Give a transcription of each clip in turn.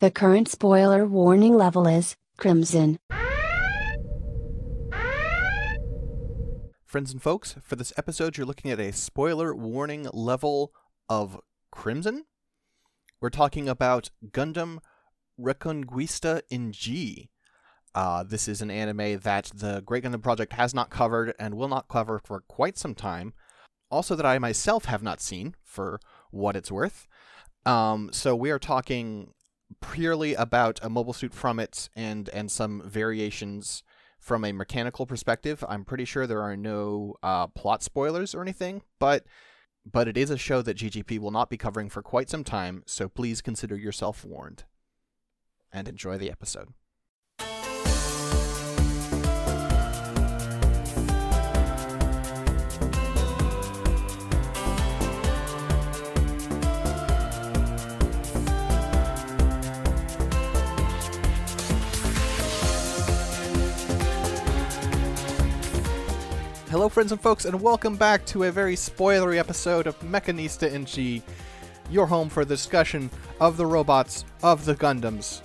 The current spoiler warning level is Crimson. Friends and folks, for this episode, you're looking at a spoiler warning level of Crimson. We're talking about Gundam Reconguista in G. Uh, this is an anime that the Great Gundam Project has not covered and will not cover for quite some time. Also, that I myself have not seen, for what it's worth. Um, so we are talking purely about a mobile suit from it and and some variations from a mechanical perspective. I'm pretty sure there are no uh, plot spoilers or anything, but but it is a show that GGP will not be covering for quite some time, so please consider yourself warned. And enjoy the episode. Hello, friends and folks, and welcome back to a very spoilery episode of Mechanista in G, your home for the discussion of the robots of the Gundams.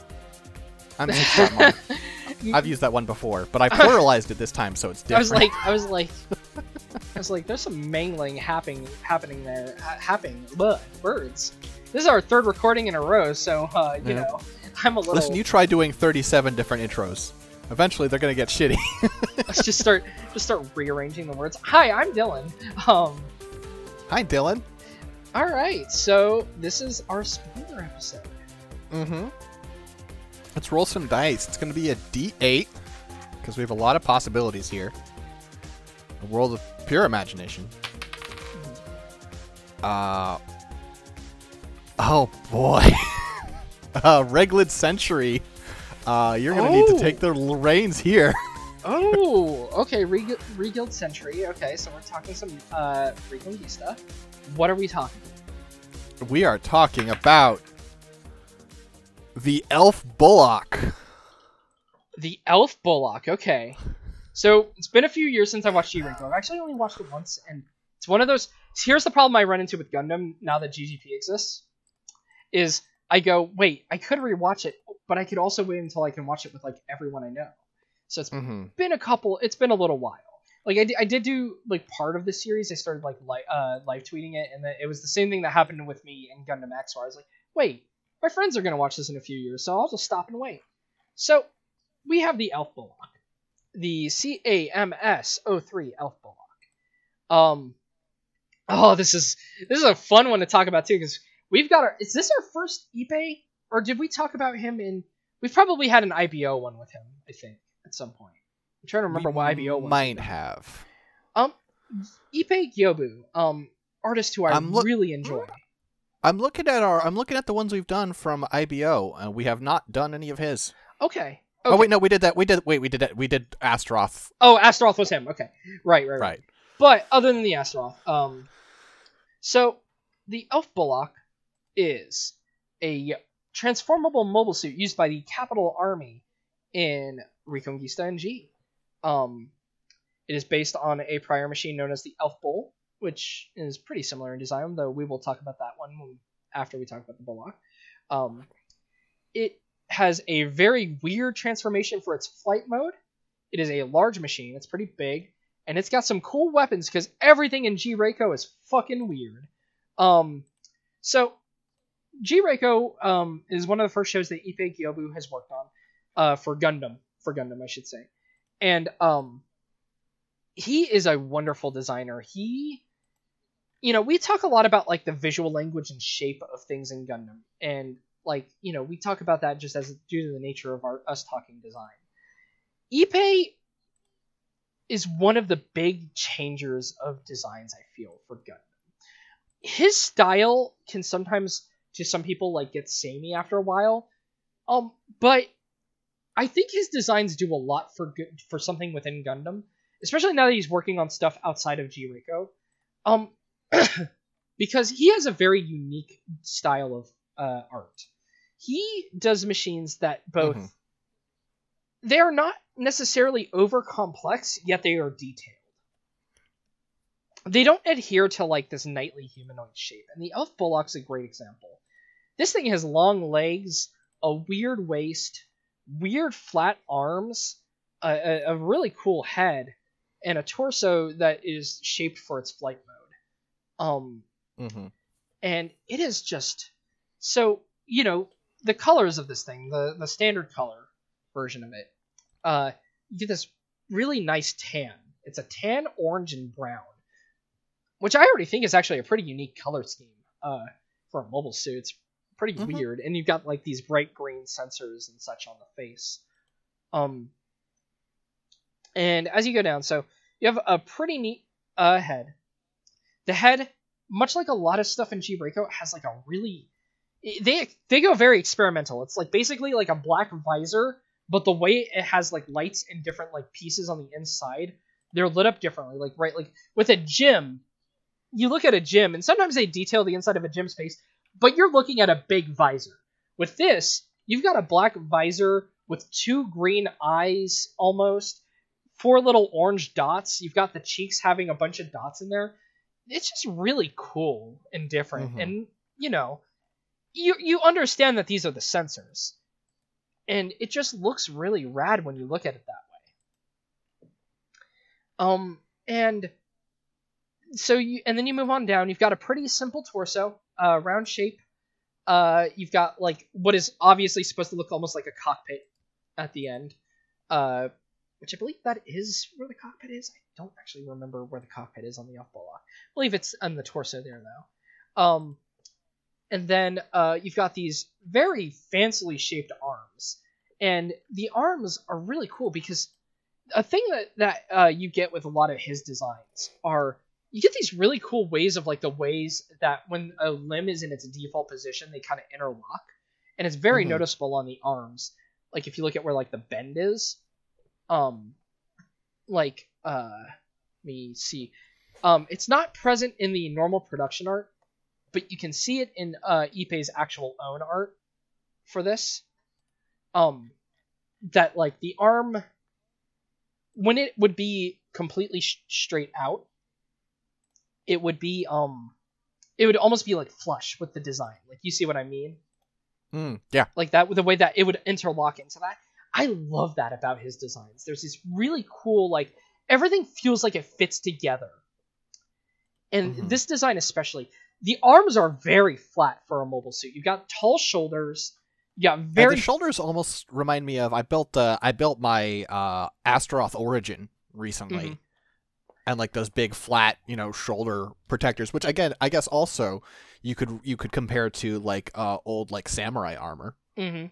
I'm I've used that one before, but I pluralized it this time, so it's different. I was like, I was like, I was like, there's some mangling happening, happening there, ha- happening. Bleh, birds. This is our third recording in a row, so uh, you Yeah. know, I'm a little. Listen, you try doing 37 different intros. Eventually, they're gonna get shitty. Let's just start, just start rearranging the words. Hi, I'm Dylan. Um, Hi, Dylan. all right, so this is our spoiler episode. Mm-hmm. Let's roll some dice. It's going to be a D8 because we have a lot of possibilities here. A world of pure imagination. Uh. Oh boy. uh, Reglid Century. Uh, you're going to need Oh. to take the l- reins here. Oh, okay, Reg- Reguild Century. Okay, so we're talking some uh, Reconguista. What are we talking? we are talking about the Elf Bullock. The Elf Bullock. Okay. So it's been a few years since I watched G-Reco. I've actually only watched it once, and it's one of those. Here's the problem I run into with Gundam now that GGP exists: is I go, wait, I could rewatch it, but I could also wait until I can watch it with like everyone I know. So it's Mm-hmm. been a couple. It's been a little while. Like I, I did do like part of the series. I started like li- uh, live tweeting it, and then it was the same thing that happened with me in Gundam X, where I was like, wait, my friends are gonna watch this in a few years, so I'll just stop and wait. So we have the Elf Bullock, the CAMS03 Elf Bullock. Um, oh, this is this is a fun one to talk about too, because we've got our. Is this our first Ippei, or did we talk about him in? We've probably had an IBO one with him, I think, at some point. I'm trying to remember what IBO was. might have. Um, Ippei Gyobu, um, artist who I I'm look- really enjoy. I'm looking at our. I'm looking at the ones we've done from IBO, and we have not done any of his. Okay. Oh wait, no, we did that. We did. Wait, we did that. We did Astaroth. Oh, Astaroth was him. Okay. Right, right, right. Right. But other than the Astaroth, um, so the Elf Bullock is a transformable mobile suit used by the Capital Army in Reconguista in G. Um, it is based on a prior machine known as the Elf Bull, which is pretty similar in design, though we will talk about that one after we talk about the Bullock. Um, it has a very weird transformation for its flight mode. It is a large machine. It's pretty big, and it's got some cool weapons because everything in G Reco is fucking weird. Um, so G Reco um is one of the first shows that Ippei Gyobu has worked on, uh, for Gundam, for Gundam, I should say, and um, he is a wonderful designer. He, you know, we talk a lot about like the visual language and shape of things in Gundam, and like you know, we talk about that just as due to the nature of our us talking design. Ippei is one of the big changers of designs I feel for Gundam. His style can sometimes to some people like get samey after a while. Um but I think his designs do a lot for good for something within Gundam, especially now that he's working on stuff outside of G-Reco. Um because he has a very unique style of uh, art. He does machines that both Mhm. they are not necessarily over complex, yet they are detailed. They don't adhere to like this knightly humanoid shape, and the elf bullock's a great example. This thing has long legs, a weird waist, weird flat arms, a, a, a really cool head, and a torso that is shaped for its flight mode. Um, Mm-hmm. and it is just so you know the colors of this thing, the the standard color version of it. Uh, you get this really nice tan. It's a tan, orange, and brown, which I already think is actually a pretty unique color scheme uh, for a mobile suit. It's pretty Mhm. weird, and you've got like these bright green sensors and such on the face. Um, and as you go down, so you have a pretty neat uh, head. The head, much like a lot of stuff in G-Reco, has like a really they they go very experimental. It's like basically like a black visor, but the way it has like lights and different like pieces on the inside, they're lit up differently. Like right, like with a GM, you look at a GM, and sometimes they detail the inside of a GM space, but you're looking at a big visor. With this, you've got a black visor with two green eyes almost, four little orange dots. You've got the cheeks having a bunch of dots in there. It's just really cool and different. Mhm. And you know, you you understand that these are the sensors. And it just looks really rad when you look at it that way. Um and so you and then you move on down, you've got a pretty simple torso, uh round shape. Uh you've got like what is obviously supposed to look almost like a cockpit at the end. Uh which I believe that is where the cockpit is. I don't actually remember where the cockpit is on the Elf Bullock. I believe it's on the torso there though. Um and then uh, you've got these very fancily shaped arms, and the arms are really cool because a thing that that uh, you get with a lot of his designs are you get these really cool ways of like the ways that when a limb is in its default position they kind of interlock, and it's very Mhm. noticeable on the arms. Like if you look at where like the bend is, um, like uh, let me see, um, it's not present in the normal production art but you can see it in uh, Ippei's actual own art for this. Um, that like the arm, when it would be completely sh- straight out, it would be um, it would almost be like flush with the design. Like you see what I mean? Mm, yeah. Like that, the way that it would interlock into that. I love that about his designs. There's this really cool like everything feels like it fits together. And Mhm. this design especially, the arms are very flat for a mobile suit. You've got tall shoulders. Yeah, very the shoulders almost remind me of I built uh, I built my uh, Astaroth Origin recently, Mhm. And like those big flat you know shoulder protectors, which again I guess also you could you could compare to like uh, old like samurai armor. Mm-hmm.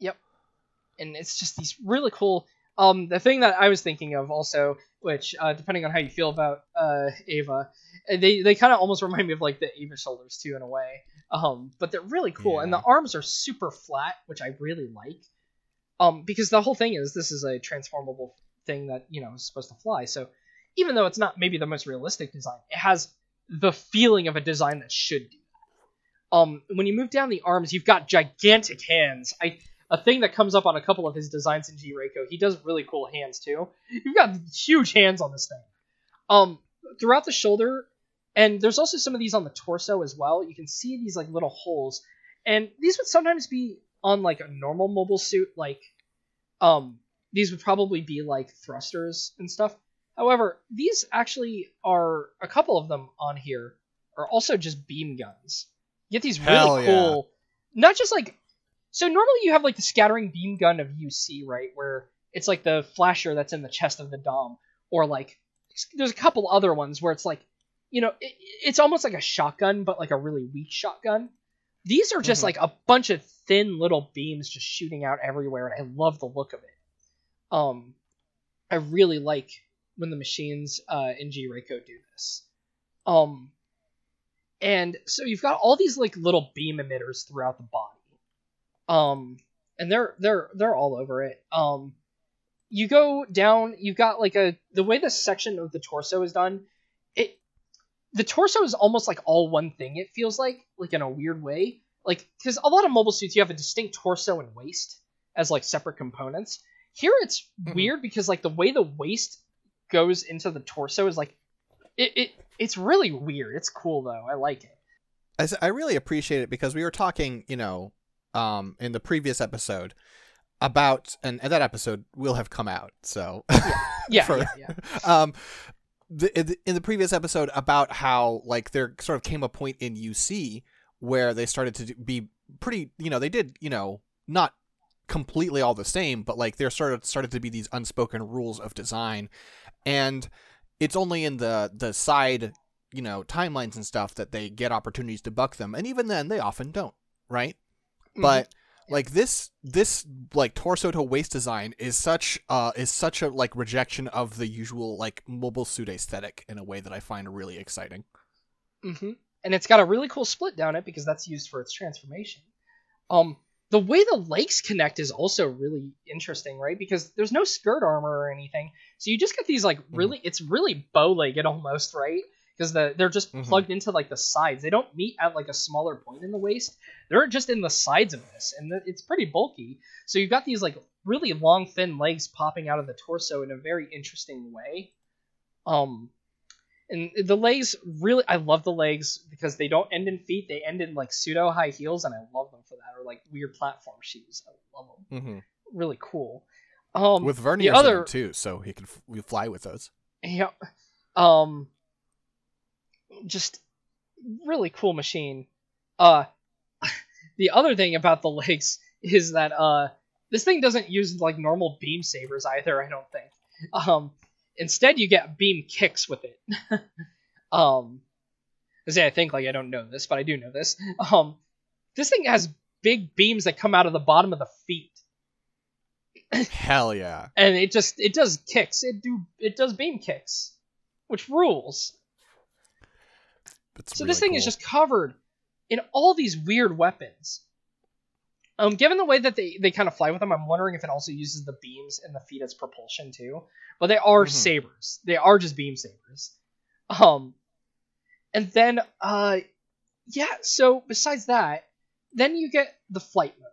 Yep. And it's just these really cool. Um, the thing that I was thinking of also, which uh, depending on how you feel about uh Ava, uh, they they kind of almost remind me of like the Ava shoulders too in a way. Um, but they're really cool, and the arms are super flat, which I really like. Um, because the whole thing is this is a transformable thing that you know is supposed to fly. So even though it's not maybe the most realistic design, it has the feeling of a design that should do that. Um, when you move down the arms, you've got gigantic hands. I a thing that comes up on a couple of his designs in G Reco. He does really cool hands too. You've got huge hands on this thing. Um, throughout the shoulder, and there's also some of these on the torso as well. You can see these like little holes, and these would sometimes be on like a normal mobile suit. Like, um, these would probably be like thrusters and stuff. However, these actually are a couple of them on here are also just beam guns. You get these really Hell yeah. cool, not just like so normally you have like the scattering beam gun of UC, right? Where it's like the flasher that's in the chest of the Dom, or like there's a couple other ones where it's like, you know, it, it's almost like a shotgun, but like a really weak shotgun. These are just Mhm. like a bunch of thin little beams just shooting out everywhere, and I love the look of it. Um, I really like when the machines uh, in G Reco do this. Um, and so you've got all these like little beam emitters throughout the body um and they're they're they're all over it um you go down you've got like a the way this section of the torso is done it the torso is almost like all one thing it feels like like in a weird way like because a lot of mobile suits you have a distinct torso and waist as like separate components here it's Mhm. weird because like the way the waist goes into the torso is like it, it it's really weird it's cool though i like it I, I really appreciate it because we were talking, you know, um in the previous episode about and, and that episode will have come out. So Yeah, for- yeah, yeah. um the, in the- in the previous episode about how like there sort of came a point in UC where they started to be pretty you know they did you know not completely all the same but like there started started to be these unspoken rules of design and it's only in the the side you know timelines and stuff that they get opportunities to buck them and even then they often don't right Mhm. but like this this like torso to waist design is such uh is such a like rejection of the usual like mobile suit aesthetic in a way that I find really exciting. Mm-hmm. And it's got a really cool split down it because that's used for its transformation. Um, the way the legs connect is also really interesting, right? Because there's no skirt armor or anything, so you just get these like really, it's really bow-legged almost, right? Because the they're just Mhm. plugged into like the sides. They don't meet at like a smaller point in the waist. They're just in the sides of this, and the, it's pretty bulky. So you've got these like really long, thin legs popping out of the torso in a very interesting way. Um, and the legs really, I love the legs because they don't end in feet; they end in like pseudo high heels, and I love them for that, or like weird platform shoes. I love them. Mm-hmm. Really cool. Um, With verniers other- too, so he can f- fly with those. yeah, um, just really cool machine. Uh, the other thing about the legs is that uh, this thing doesn't use like normal beam sabers either. I don't think. Um, instead, you get beam kicks with it. um, I say I think like I don't know this, but I do know this. Um, this thing has big beams that come out of the bottom of the feet, Hell yeah! and it just it does kicks. It do it does beam kicks, which rules. It's So really this thing is just covered in all these weird weapons. Um, given the way that they, they kind of fly with them, I'm wondering if it also uses the beams in the feet as propulsion too. But they are Mhm. sabers. They are just beam sabers. Um, and then uh, yeah. So besides that, then you get the flight mode,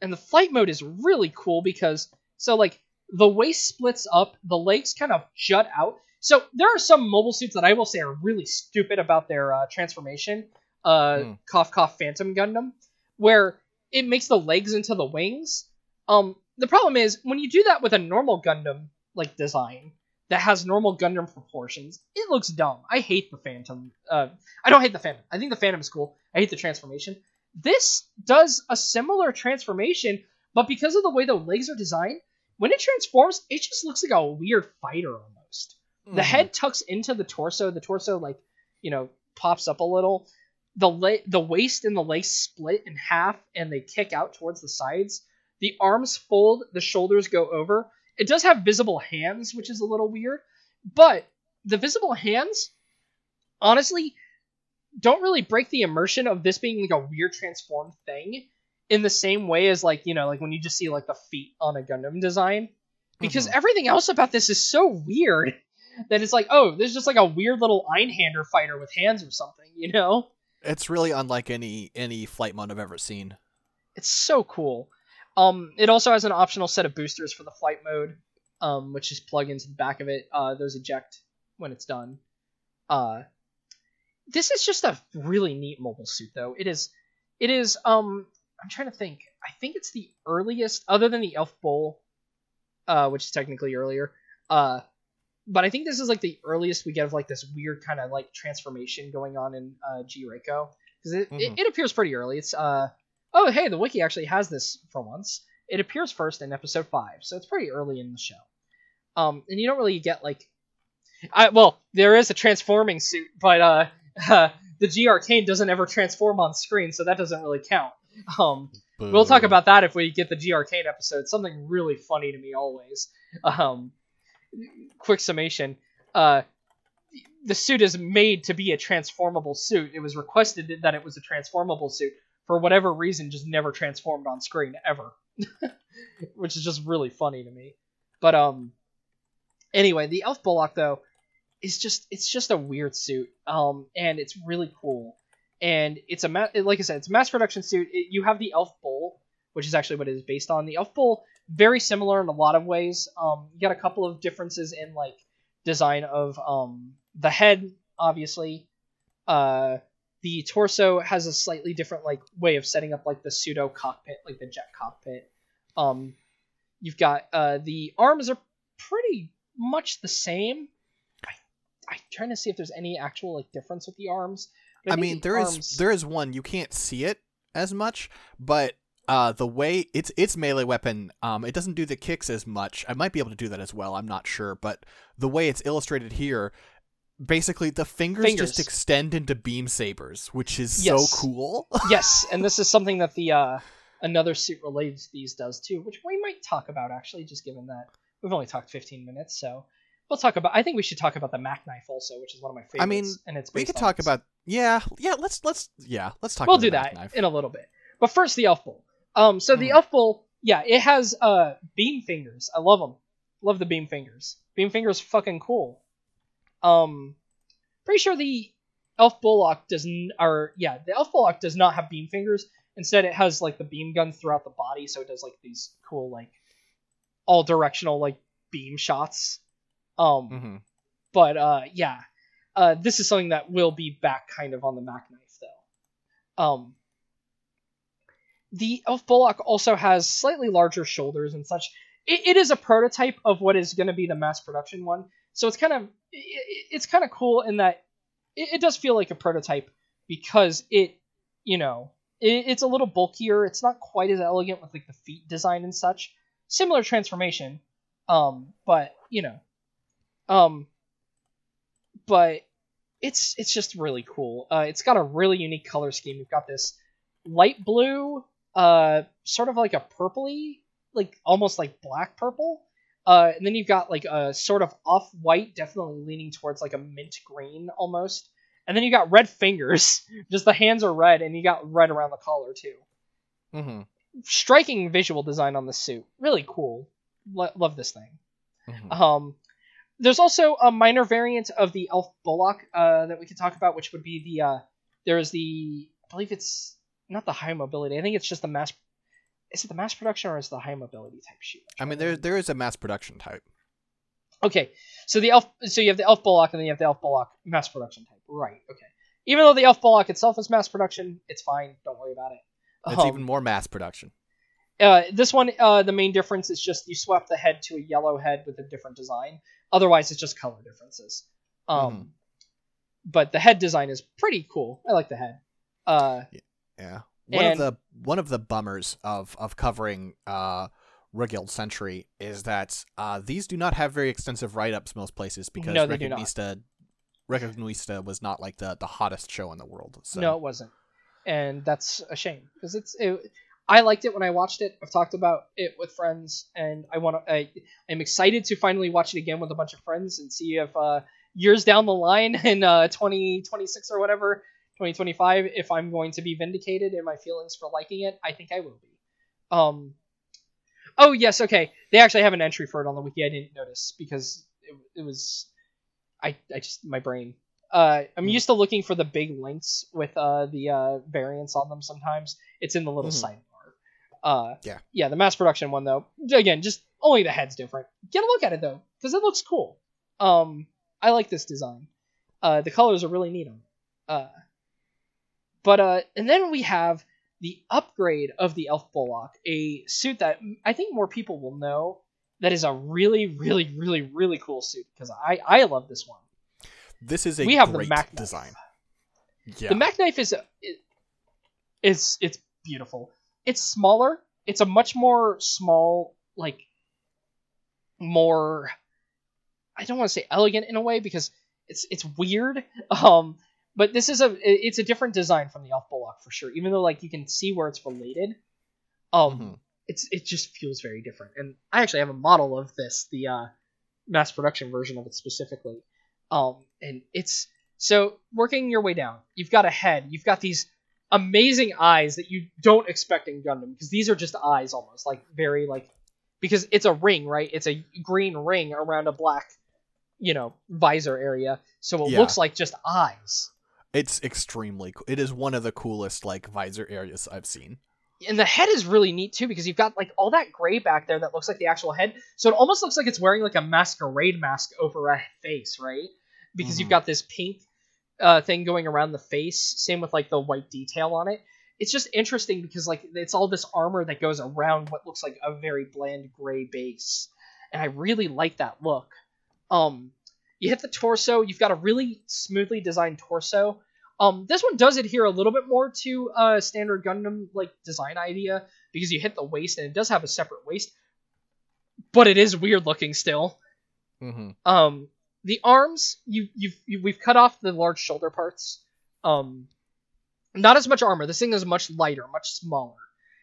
and the flight mode is really cool because so like the waist splits up, the legs kind of jut out. So there are some mobile suits that I will say are really stupid about their uh, transformation. Uh, Hmm. cough cough Phantom Gundam, where it makes the legs into the wings. Um, the problem is when you do that with a normal Gundam like design that has normal Gundam proportions, it looks dumb. I hate the Phantom. Uh, I don't hate the Phantom. I think the Phantom is cool. I hate the transformation. This does a similar transformation, but because of the way the legs are designed, when it transforms, it just looks like a weird fighter almost. The Mhm. head tucks into the torso. The torso, like, you know, pops up a little. The le- the waist and the legs split in half, and they kick out towards the sides. The arms fold. The shoulders go over. It does have visible hands, which is a little weird, but the visible hands, honestly, don't really break the immersion of this being like a weird transformed thing in the same way as like you know like when you just see like the feet on a Gundam design because Mhm. everything else about this is so weird that it's like oh there's just like a weird little Einhander fighter with hands or something you know It's really unlike any any flight mode I've ever seen. it's so cool. Um it also has an optional set of boosters for the flight mode um which is plug into the back of it. Uh those eject when it's done. Uh this is just a really neat mobile suit though. It is it is um i'm trying to think. I think it's the earliest other than the elf bull uh which is technically earlier uh but i think this is like the earliest we get of like this weird kind of like transformation going on in uh g Reco. Because it, it, Mhm. it appears pretty early. It's uh oh hey the wiki actually has this for once. It appears first in episode 5 so it's pretty early in the show. Um and you don't really get like I, well there is a transforming suit but uh, the G-Arcane doesn't ever transform on screen so that doesn't really count. Um we'll talk about that if we get the G-Arcane episode. Something really funny to me always. Um quick summation uh the suit is made to be a transformable suit. It was requested that it was a transformable suit. For whatever reason just never transformed on screen ever. Which is just really funny to me. But um anyway the elf bullock though is just it's just a weird suit um and it's really cool. And it's a ma- like i said it's a mass production suit. It, you have the elf bull which is actually what it is based on. The elf bull very similar in a lot of ways um you got a couple of differences in like design of um the head obviously uh the torso has a slightly different like way of setting up like the pseudo cockpit, like the jet cockpit. Um, you've got uh, the arms are pretty much the same. I, I'm trying to see if there's any actual like difference with the arms. but I mean, the there is arms- there is one you can't see it as much, but uh, the way it's it's melee weapon, um, it doesn't do the kicks as much. I might be able to do that as well. I'm not sure, but the way it's illustrated here, basically the fingers, Fingers. just extend into beam sabers, which is Yes. so cool. yes, and this is something that the uh, another suit related to these does too, which we might talk about actually, just given that we've only talked 15 minutes, so we'll talk about. I think we should talk about the Mack Knife also, which is one of my favorites. I mean, and it's we could talk this. about yeah, yeah. Let's let's yeah, let's talk. We'll about do the that knife. in a little bit, but first the Elf Bull. Um, so the. Elf Bull, yeah, it has uh beam fingers. I love them. Love the beam fingers. Beam fingers, fucking cool. Um, pretty sure the Elf Bullock doesn't, or yeah, the Elf Bullock does not have beam fingers. Instead, it has like the beam guns throughout the body, so it does like these cool like all directional like beam shots. Um, hmm but uh, yeah, uh, this is something that will be back kind of on the Mack Knife though. Um, the Elf Bullock also has slightly larger shoulders and such. It, it is a prototype of what is going to be the mass production one, so it's kind of it, it's kind of cool in that it, it does feel like a prototype because it you know it, it's a little bulkier. It's not quite as elegant with like the feet design and such. Similar transformation, um, but you know, um, but it's it's just really cool. Uh, it's got a really unique color scheme. You've got this light blue, uh, sort of like a purpley, like almost like black purple. Uh, and then you've got like a sort of off white, definitely leaning towards like a mint green almost. And then you got red fingers. Just the hands are red, and you got red around the collar too. Mm-hmm. Striking visual design on the suit. Really cool. Lo- love this thing. hmm Um, there's also a minor variant of the Elf Bullock uh, that we could talk about, which would be the uh, there's the I believe it's not the high mobility. I think it's just the mass. Is it the mass production or is it the high mobility type shoot? I mean, there there is a mass production type. Okay, so the elf, so you have the Elf Bullock and then you have the Elf Bullock mass production type. Right. Okay. Even though the Elf Bullock itself is mass production, it's fine. Don't worry about it. It's Um, even more mass production. Uh, this one, uh, the main difference is just you swap the head to a yellow head with a different design. Otherwise, it's just color differences. Um, Mhm. but the head design is pretty cool. I like the head. Uh, Yeah. One And- of the one of the bummers of of covering uh Regild Century is that uh these do not have very extensive write ups most places because No, they do. Reconguista Reconguista was not like the the hottest show in the world. So No, it wasn't, and that's a shame because it's. It, I liked it when I watched it. I've talked about it with friends, and I want to. I, I'm excited to finally watch it again with a bunch of friends and see if uh, years down the line in uh, 2026 or whatever, 2025, if I'm going to be vindicated in my feelings for liking it. I think I will be. Um. Oh yes, okay. They actually have an entry for it on the wiki. I didn't notice because it, it was. I I just my brain uh, I'm Hmm. used to looking for the big links with uh, the uh, variants on them. Sometimes it's in the little Mhm. sidebar. Uh, Yeah. yeah. The mass production one though, again, just only the head's different. Get a look at it though, because it looks cool. Um, I like this design. Uh, the colors are really neat on. it. But uh, and then we have the upgrade of the Elf Bullock, a suit that I think more people will know. That is a really, really, really, really cool suit because I I love this one. this is a we have the Mack Knife. design. Yeah. The Mack Knife is it, it's it's beautiful. It's smaller. It's a much more small, like more. I don't want to say elegant in a way because it's it's weird. Um, but this is a it's a different design from the Elf Bullock for sure. Even though like you can see where it's related, um, Mhm. it's it just feels very different. And I actually have a model of this, the uh, mass production version of it specifically. Um, and it's so working your way down. You've got a head. You've got these amazing eyes that you don't expect in Gundam because these are just eyes almost like very like because it's a ring, right? It's a green ring around a black, you know, visor area. So it Yeah. looks like just eyes. It's extremely cool. It is one of the coolest like visor areas I've seen. and the head is really neat too because you've got like all that gray back there that looks like the actual head so it almost looks like it's wearing like a masquerade mask over a face right because you've Mhm. got this pink uh, thing going around the face. Same with like the white detail on it. It's just interesting because like it's all this armor that goes around what looks like a very bland gray base, and I really like that look. Um, you hit the torso. You've got a really smoothly designed torso. Um, this one does adhere a little bit more to uh, standard Gundam like design idea because you hit the waist and it does have a separate waist, but it is weird looking still. Mm-hmm. Um, the arms you you've you, we've cut off the large shoulder parts. Um, not as much armor. This thing is much lighter, much smaller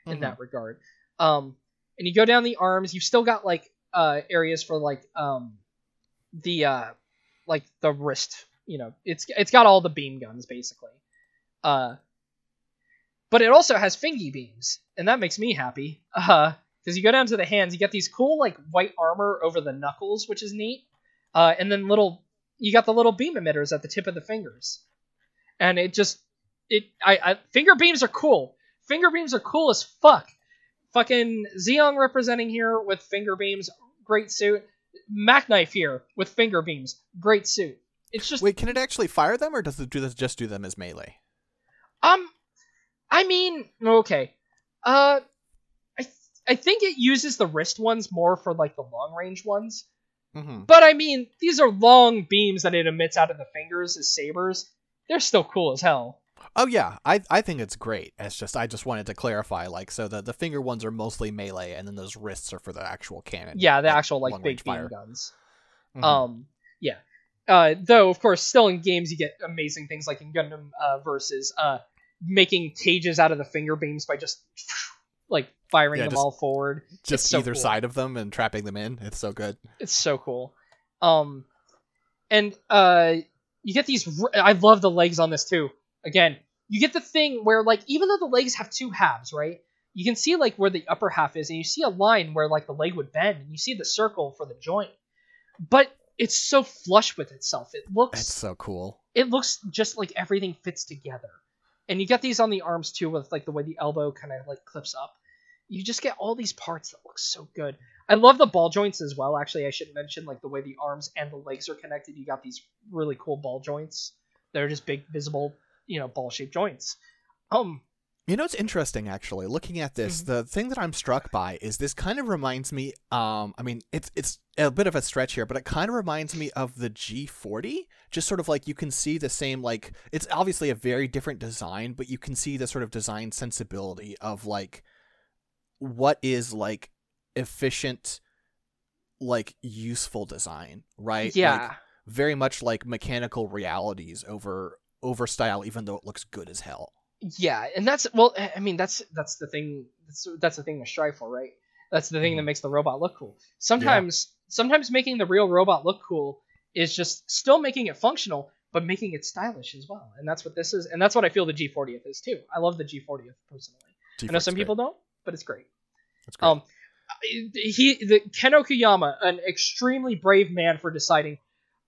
in Mhm. that regard. Um, and you go down the arms. You've still got like uh areas for like um the uh like the wrist. You know, it's it's got all the beam guns basically. Uh, but it also has fingy beams, and that makes me happy. Uh, because you go down to the hands, you get these cool like white armor over the knuckles, which is neat. Uh, and then little, you got the little beam emitters at the tip of the fingers, and it just it I, I finger beams are cool. Finger beams are cool as fuck. Fucking Zeong representing here with finger beams, great suit. Mack Knife here with finger beams, great suit. It's just Wait, can it actually fire them, or does it do this just do them as melee? Um, I mean, okay. Uh, I th- I think it uses the wrist ones more for like the long range ones. Mm-hmm. But I mean, these are long beams that it emits out of the fingers as sabers. They're still cool as hell. Oh yeah, I I think it's great. It's just I just wanted to clarify, like, so the the finger ones are mostly melee, and then those wrists are for the actual cannon. Yeah, the like, actual like big beam fire. guns. Mhm. Um, yeah. Uh, though of course, still in games you get amazing things like in Gundam uh, versus uh, making cages out of the finger beams by just like firing Yeah, them just- all forward. just so either cool. side of them and trapping them in. It's so good. It's so cool. Um, and uh, you get these. r- I love the legs on this too. Again, you get the thing where like even though the legs have two halves, right? You can see like where the upper half is, and you see a line where like the leg would bend, and you see the circle for the joint. But it's so flush with itself. It looks It's so cool. it looks just like everything fits together. And you get these on the arms too, with like the way the elbow kind of like clips up. You just get all these parts that look so good. I love the ball joints as well. Actually, I should mention like the way the arms and the legs are connected. You got these really cool ball joints. They're just big, visible, you know, ball-shaped joints. Um, You know, it's interesting actually. Looking at this, Mm-hmm. the thing that I'm struck by is this kind of reminds me. Um, I mean, it's it's a bit of a stretch here, but it kind of reminds me of the G40. Just sort of like you can see the same like it's obviously a very different design, but you can see the sort of design sensibility of like what is like efficient, like useful design, right? Like, yeah, very much like mechanical realities over over style, even though it looks good as hell. Yeah, and that's well, I mean, that's that's the thing. That's that's the thing to strive for, right? That's the thing that Mhm. makes the robot look cool. Sometimes, sometimes making the real robot look cool is just still making it functional, but making it stylish as well. And that's what this is, and that's what I feel the G40th is too. I love the G40th personally. I know some great. people don't, but it's great. It's great. Um, he the Ken Okuyama, an extremely brave man for deciding.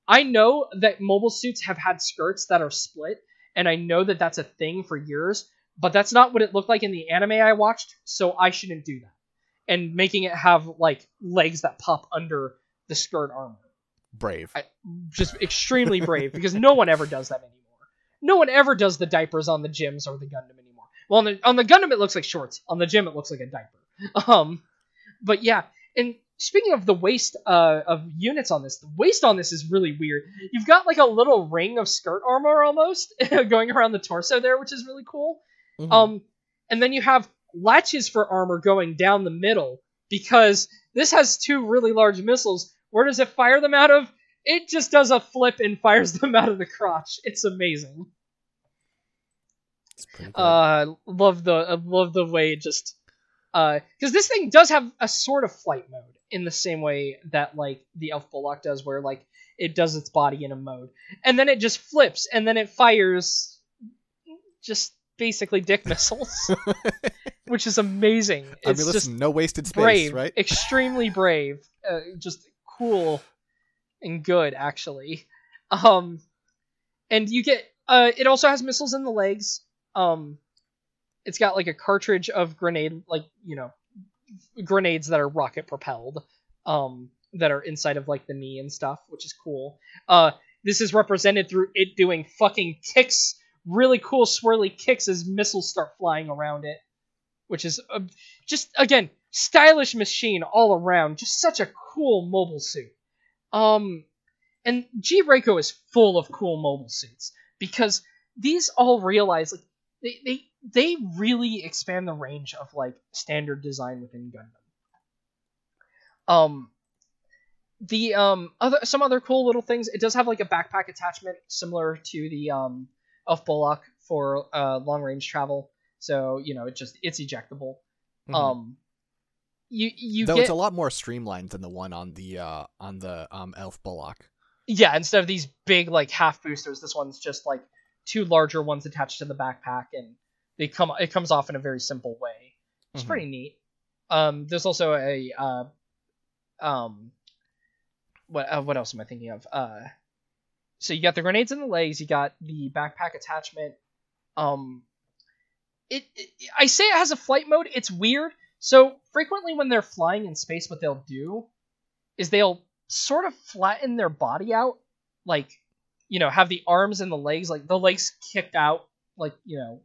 I know that mobile suits have had skirts that are split, and I know that that's a thing for years. But that's not what it looked like in the anime I watched, so I shouldn't do that. And making it have like legs that pop under the skirt armor, Brave. I, just extremely brave because no one ever does that anymore. No one ever does the diapers on the GMs or the Gundam anymore. Well, on the on the Gundam it looks like shorts. On the GM it looks like a diaper. Um, but yeah, and speaking of the waist uh, of units on this, the waist on this is really weird. You've got like a little ring of skirt armor almost going around the torso there, which is really cool. Mhm. Um, and then you have latches for armor going down the middle because this has two really large missiles. Where does it fire them out of? It just does a flip and fires them out of the crotch. It's amazing. It's good. Uh, love the I love the way it just uh, because this thing does have a sort of flight mode in the same way that like the Elf Bullock does, where like it does its body in a mode, and then it just flips, and then it fires just basically dick missiles, which is amazing. I It's mean, just listen, no wasted space, brave, right? extremely brave, uh, just cool and good actually. Um, and you get uh, it also has missiles in the legs. Um, it's got like a cartridge of grenade, like you know, grenades that are rocket propelled. Um, that are inside of like the knee and stuff, which is cool. Uh, this is represented through it doing fucking kicks, really cool swirly kicks as missiles start flying around it, which is uh, just again stylish machine all around. Just such a cool mobile suit. Um, and G Reco is full of cool mobile suits because these all realize like they they they really expand the range of like standard design within Gundam. Um, the um other some other cool little things. It does have like a backpack attachment similar to the um Elf Bullock for uh long range travel. So you know it just it's ejectable. Mhm. Um, you you Though get it's a lot more streamlined than the one on the uh on the um Elf Bullock. yeah instead of these big like half boosters, this one's just like two larger ones attached to the backpack, and they come it comes off in a very simple way. It's Mhm. pretty neat. Um, there's also a uh, um, what uh, what else am I thinking of? Uh, so you got the grenades in the legs, you got the backpack attachment. Um, it, it I say it has a flight mode. It's weird. So frequently when they're flying in space, what they'll do is they'll sort of flatten their body out, like you know, have the arms and the legs, like the legs kicked out, like you know,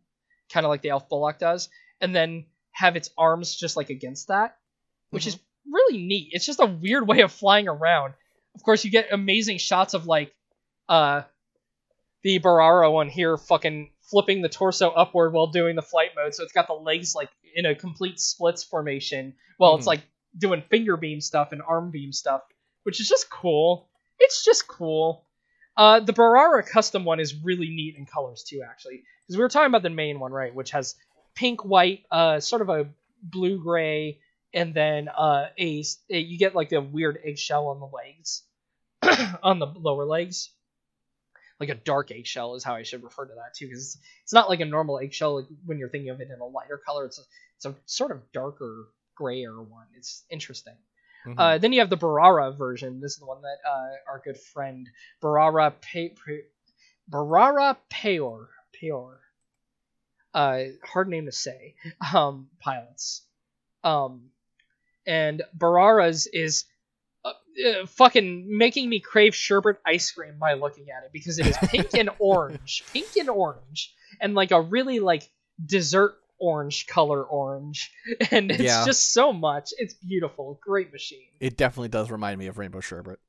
kind of like the Elf Bullock does, and then have its arms just like against that, which is really neat. It's just a weird way of flying around. Of course, you get amazing shots of like uh the Barara one here fucking flipping the torso upward while doing the flight mode, so it's got the legs like in a complete splits formation while it's Mhm. like doing finger beam stuff and arm beam stuff, which is just cool. It's just cool. Uh, the Barara custom one is really neat in colors too, actually, because we were talking about the main one, right, which has pink, white, uh, sort of a blue gray, and then uh, a, a you get like a weird eggshell on the legs, on the lower legs, like a dark eggshell is how I should refer to that too, because it's, it's not like a normal eggshell like, when you're thinking of it in a lighter color. It's a, it's a sort of darker, grayer one. It's interesting. Mhm. Uh, then you have the Barara version. This is the one that uh, our good friend Barara Pe- Pe- Barara Peor Peor. Uh, hard name to say. Um, pilots. Um, and Barara's is uh, uh, fucking making me crave sherbet ice cream by looking at it because it is pink and orange, pink and orange, and like a really like dessert orange color orange, and it's Yeah. just so much. It's beautiful, great machine. It definitely does remind me of Rainbow Sherbet.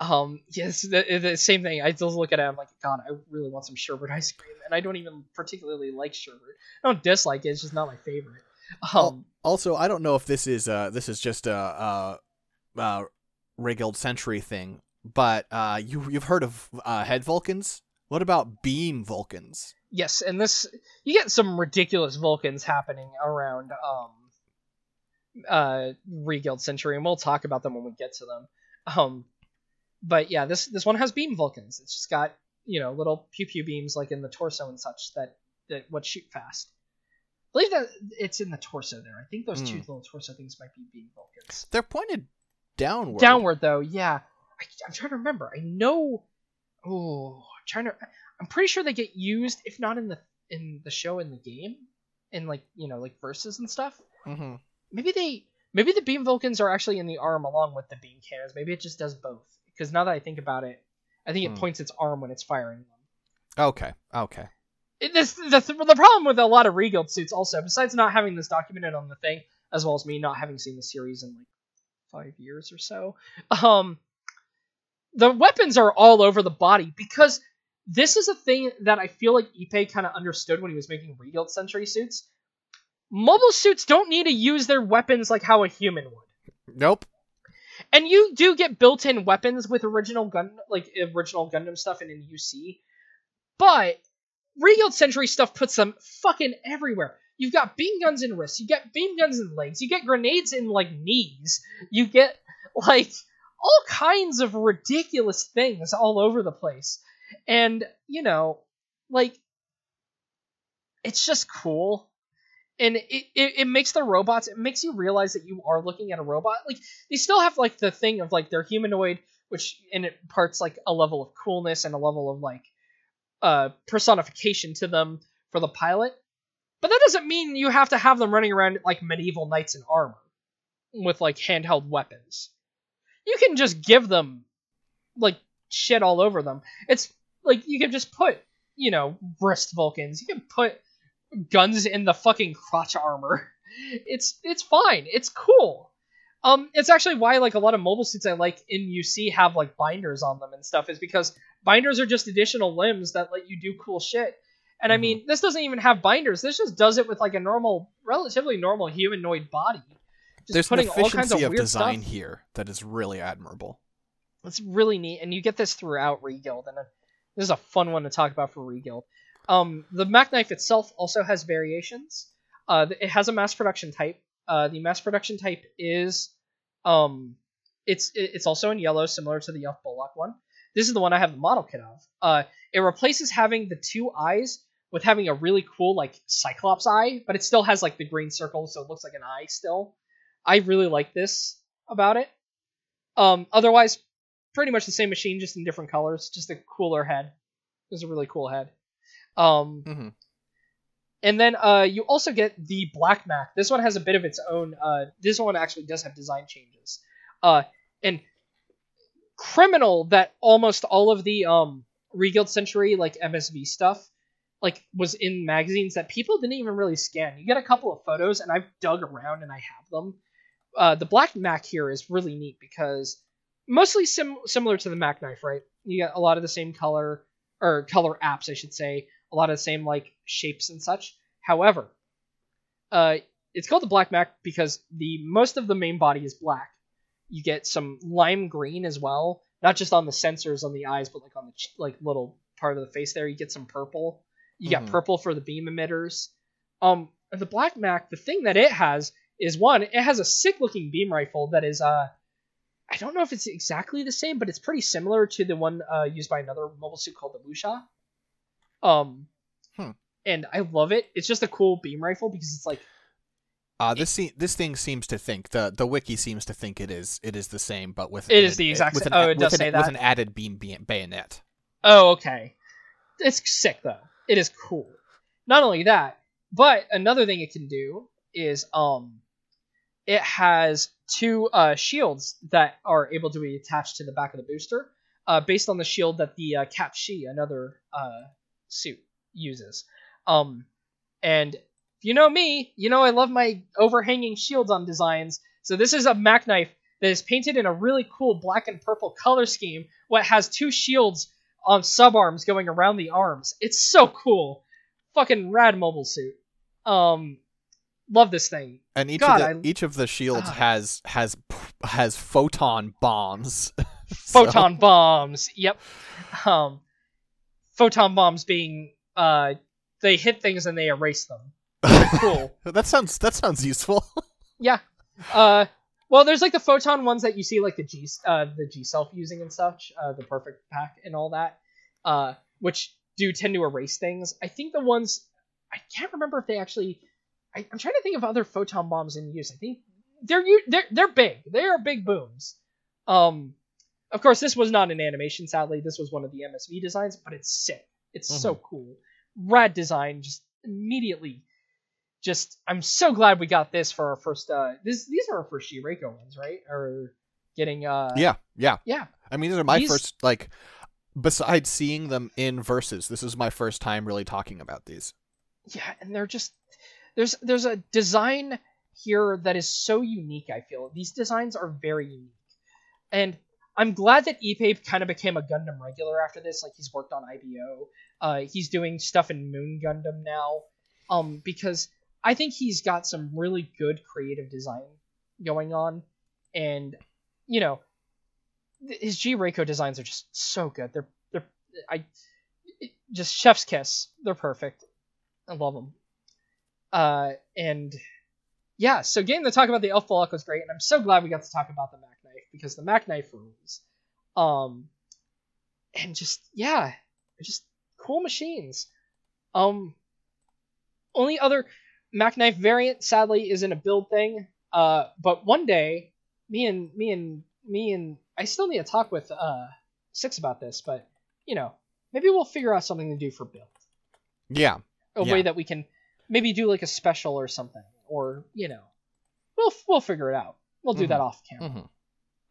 Um, yes, the, the same thing. I just look at it. I'm like, God, I really want some sherbet ice cream, and I don't even particularly like sherbet. I don't dislike it. It's just not my favorite. Um, Also, I don't know if this is uh this is just a uh uh Century thing, but uh you you've heard of uh head Vulcans? What about beam Vulcans? yes, and this you get some ridiculous Vulcans happening around um uh Reguild Century, and we'll talk about them when we get to them. Um, but yeah, this this one has beam Vulcans. It's just got you know little pew pew beams like in the torso and such that that what shoot fast. I believe that it's in the torso there. I think those two Hmm. little torso things might be beam Vulcans. They're pointed downward. Downward though, yeah. I, I'm trying to remember. I know. Oh, trying to. I'm pretty sure they get used, if not in the in the show in the game, in like you know like verses and stuff. hmm Maybe they. Maybe the beam Vulcans are actually in the arm along with the beam cannons. Maybe it just does both. Because now that I think about it, I think it Hmm. points its arm when it's firing them. Okay. Okay. It, this, the, the problem with a lot of Reguild suits also, besides not having this documented on the thing, as well as me not having seen the series in like five years or so, um, the weapons are all over the body because this is a thing that I feel like Ippei kind of understood when he was making Reguild Century suits. Mobile suits don't need to use their weapons like how a human would. Nope. And you do get built-in weapons with original gun, like original Gundam stuff and in an UC, but Reguild Century stuff puts them fucking everywhere. You've got beam guns in wrists, you get beam guns in legs, you get grenades in like knees, you get like all kinds of ridiculous things all over the place. And, you know, like it's just cool. And it, it, it makes the robots it makes you realize that you are looking at a robot. Like they still have like the thing of like they're humanoid, which in it parts like a level of coolness and a level of like uh personification to them for the pilot. But that doesn't mean you have to have them running around like medieval knights in armor with like handheld weapons. You can just give them like shit all over them. It's like you can just put, you know, wrist Vulcans. You can put guns in the fucking crotch armor. It's it's fine. It's cool. Um, it's actually why like a lot of mobile suits I like in UC have like binders on them and stuff is because binders are just additional limbs that let you do cool shit. And I Mhm. mean, this doesn't even have binders. This just does it with like a normal, relatively normal humanoid body. Just There's putting all kinds of of weird design stuff. here that is really admirable. It's really neat, and you get this throughout Reguild, and this is a fun one to talk about for Regild. Um, the Mack Knife itself also has variations. Uh, it has a mass production type. Uh, the mass production type is, um, it's it's also in yellow, similar to the Elf Bullock one. This is the one I have the model kit of. Uh, it replaces having the two eyes with having a really cool like Cyclops eye, but it still has like the green circle, so it looks like an eye still. I really like this about it. Um, otherwise, pretty much the same machine, just in different colors, just a cooler head. It's a really cool head. Um, hmm and then uh, you also get the Black Mack. This one has a bit of its own. Uh, this one actually does have design changes. Uh, and criminal that almost all of the um, Regild Century like MSV stuff like was in magazines that people didn't even really scan. You get a couple of photos, and I've dug around and I have them. Uh, the Black Mack here is really neat because mostly sim- similar to the Mack Knife, right? You get a lot of the same color or color apps, I should say, a lot of the same like shapes and such. However, uh, it's called the Black Mack because the most of the main body is black. You get some lime green as well, not just on the sensors on the eyes, but like on the ch- like little part of the face there. You get some purple. You Mhm. got purple for the beam emitters. Um, the Black Mack, the thing that it has is one, it has a sick looking beam rifle that is uh I don't know if it's exactly the same, but it's pretty similar to the one uh, used by another mobile suit called the Musha. Um, Hmm. and I love it. It's just a cool beam rifle because it's like Uh, this se- this thing seems to think the the wiki seems to think it is it is the same, but with It an- is the exact with sa- an, oh, it does with say an, with an added beam, beam bayonet. Oh, okay. It's sick though. It is cool. Not only that, but another thing it can do is um it has two uh shields that are able to be attached to the back of the booster, uh based on the shield that the uh, Cap Shi, another uh suit, uses. Um and if you know me, you know I love my overhanging shields on designs. So this is a Mack Knife that is painted in a really cool black and purple color scheme. What has two shields on sub arms going around the arms. It's so cool. Fucking rad mobile suit. Um, love this thing. And each God, of the I- each of the shields has has has photon bombs. So- Photon bombs. Yep. Um, photon bombs being uh, they hit things and they erase them. Cool. that sounds that sounds useful. yeah. Uh, well, there's like the photon ones that you see like the G uh, the G-Self using and such, uh, the perfect pack and all that, uh, which do tend to erase things. I think the ones I can't remember if they actually. I, I'm trying to think of other photon bombs in use. I think they're they're they're big. They are big booms. Um, of course, this was not an animation. Sadly, this was one of the MSV designs, but it's sick. It's so cool. Rad design. Just immediately just I'm so glad we got this for our first uh this these are our first G-Reco ones, right? Or getting uh yeah, yeah. yeah. I mean, these are my These- first like. Besides seeing them in verses, this is my first time really talking about these. Yeah, and they're just there's there's a design here that is so unique, I feel. These designs are very unique. And I'm glad that Ippei kind of became a Gundam regular after this. Like he's worked on IBO. Uh, he's doing stuff in Moon Gundam now. Um, because I think he's got some really good creative design going on, and you know, his G Reco designs are just so good. They're they're I just chef's kiss. They're perfect. I love them. Uh, and yeah, so getting to talk about the Elf Bullock was great, and I'm so glad we got to talk about the Mack Knife because the Mack Knife rules. Um, and just yeah, just cool machines. Um, only other Mack Knife variant, sadly, isn't a build thing. Uh, but one day, me and me and me and I still need to talk with uh Six about this, but you know, maybe we'll figure out something to do for build Yeah, a Yeah. way that we can maybe do like a special or something, or you know, we'll we'll figure it out. We'll do that off camera. Mhm.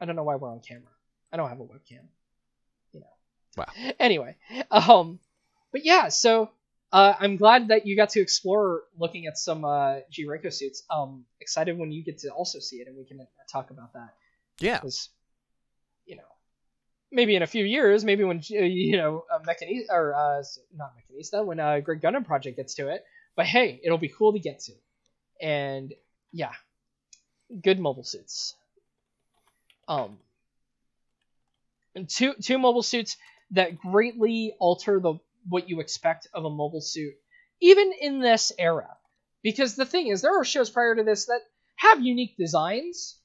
I don't know why we're on camera. I don't have a webcam. You know, Wow. Anyway, um, but yeah, so uh, I'm glad that you got to explore looking at some uh, G Reco suits. Um, excited when you get to also see it and we can uh, talk about that. Yeah. Because, you know, maybe in a few years, maybe when you know uh, Mechanista or uh, not Mechanista, when uh, Greg Gundam Project gets to it. But hey, it'll be cool to get to. And yeah, good mobile suits. Um, and two two mobile suits that greatly alter the what you expect of a mobile suit, even in this era. Because the thing is, there are shows prior to this that have unique designs,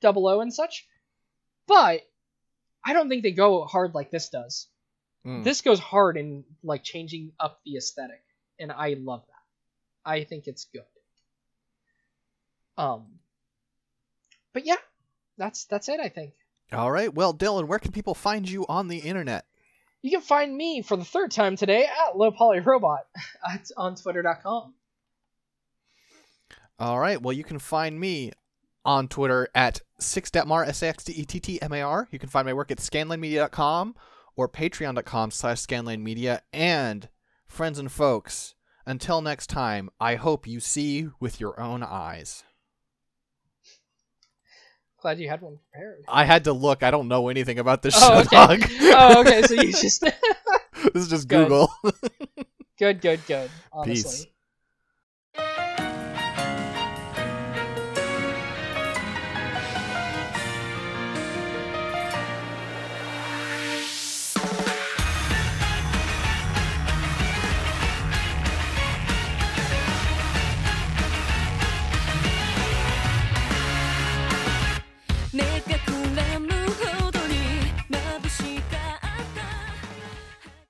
Double O and such, but I don't think they go hard like this does. Mm. This goes hard in like changing up the aesthetic, and I love that. I think it's good. Um, but yeah, that's that's it. I think. All right. Well, Dylan, where can people find you on the internet? You can find me for the third time today at Low Poly Robot at, on Twitter.com. All right. Well, you can find me on Twitter at sixdetmar, S-A-X-D-E-T-T-M-A-R. You can find my work at scanlinemedia.com or patreon.com slash scanlinemedia. And friends and folks, until next time, I hope you see with your own eyes. Glad you had one prepared. I had to look. I don't know anything about this Oh, show, okay. dog. oh, okay. So you just this is just. Google. good, good, good. Honestly. Peace.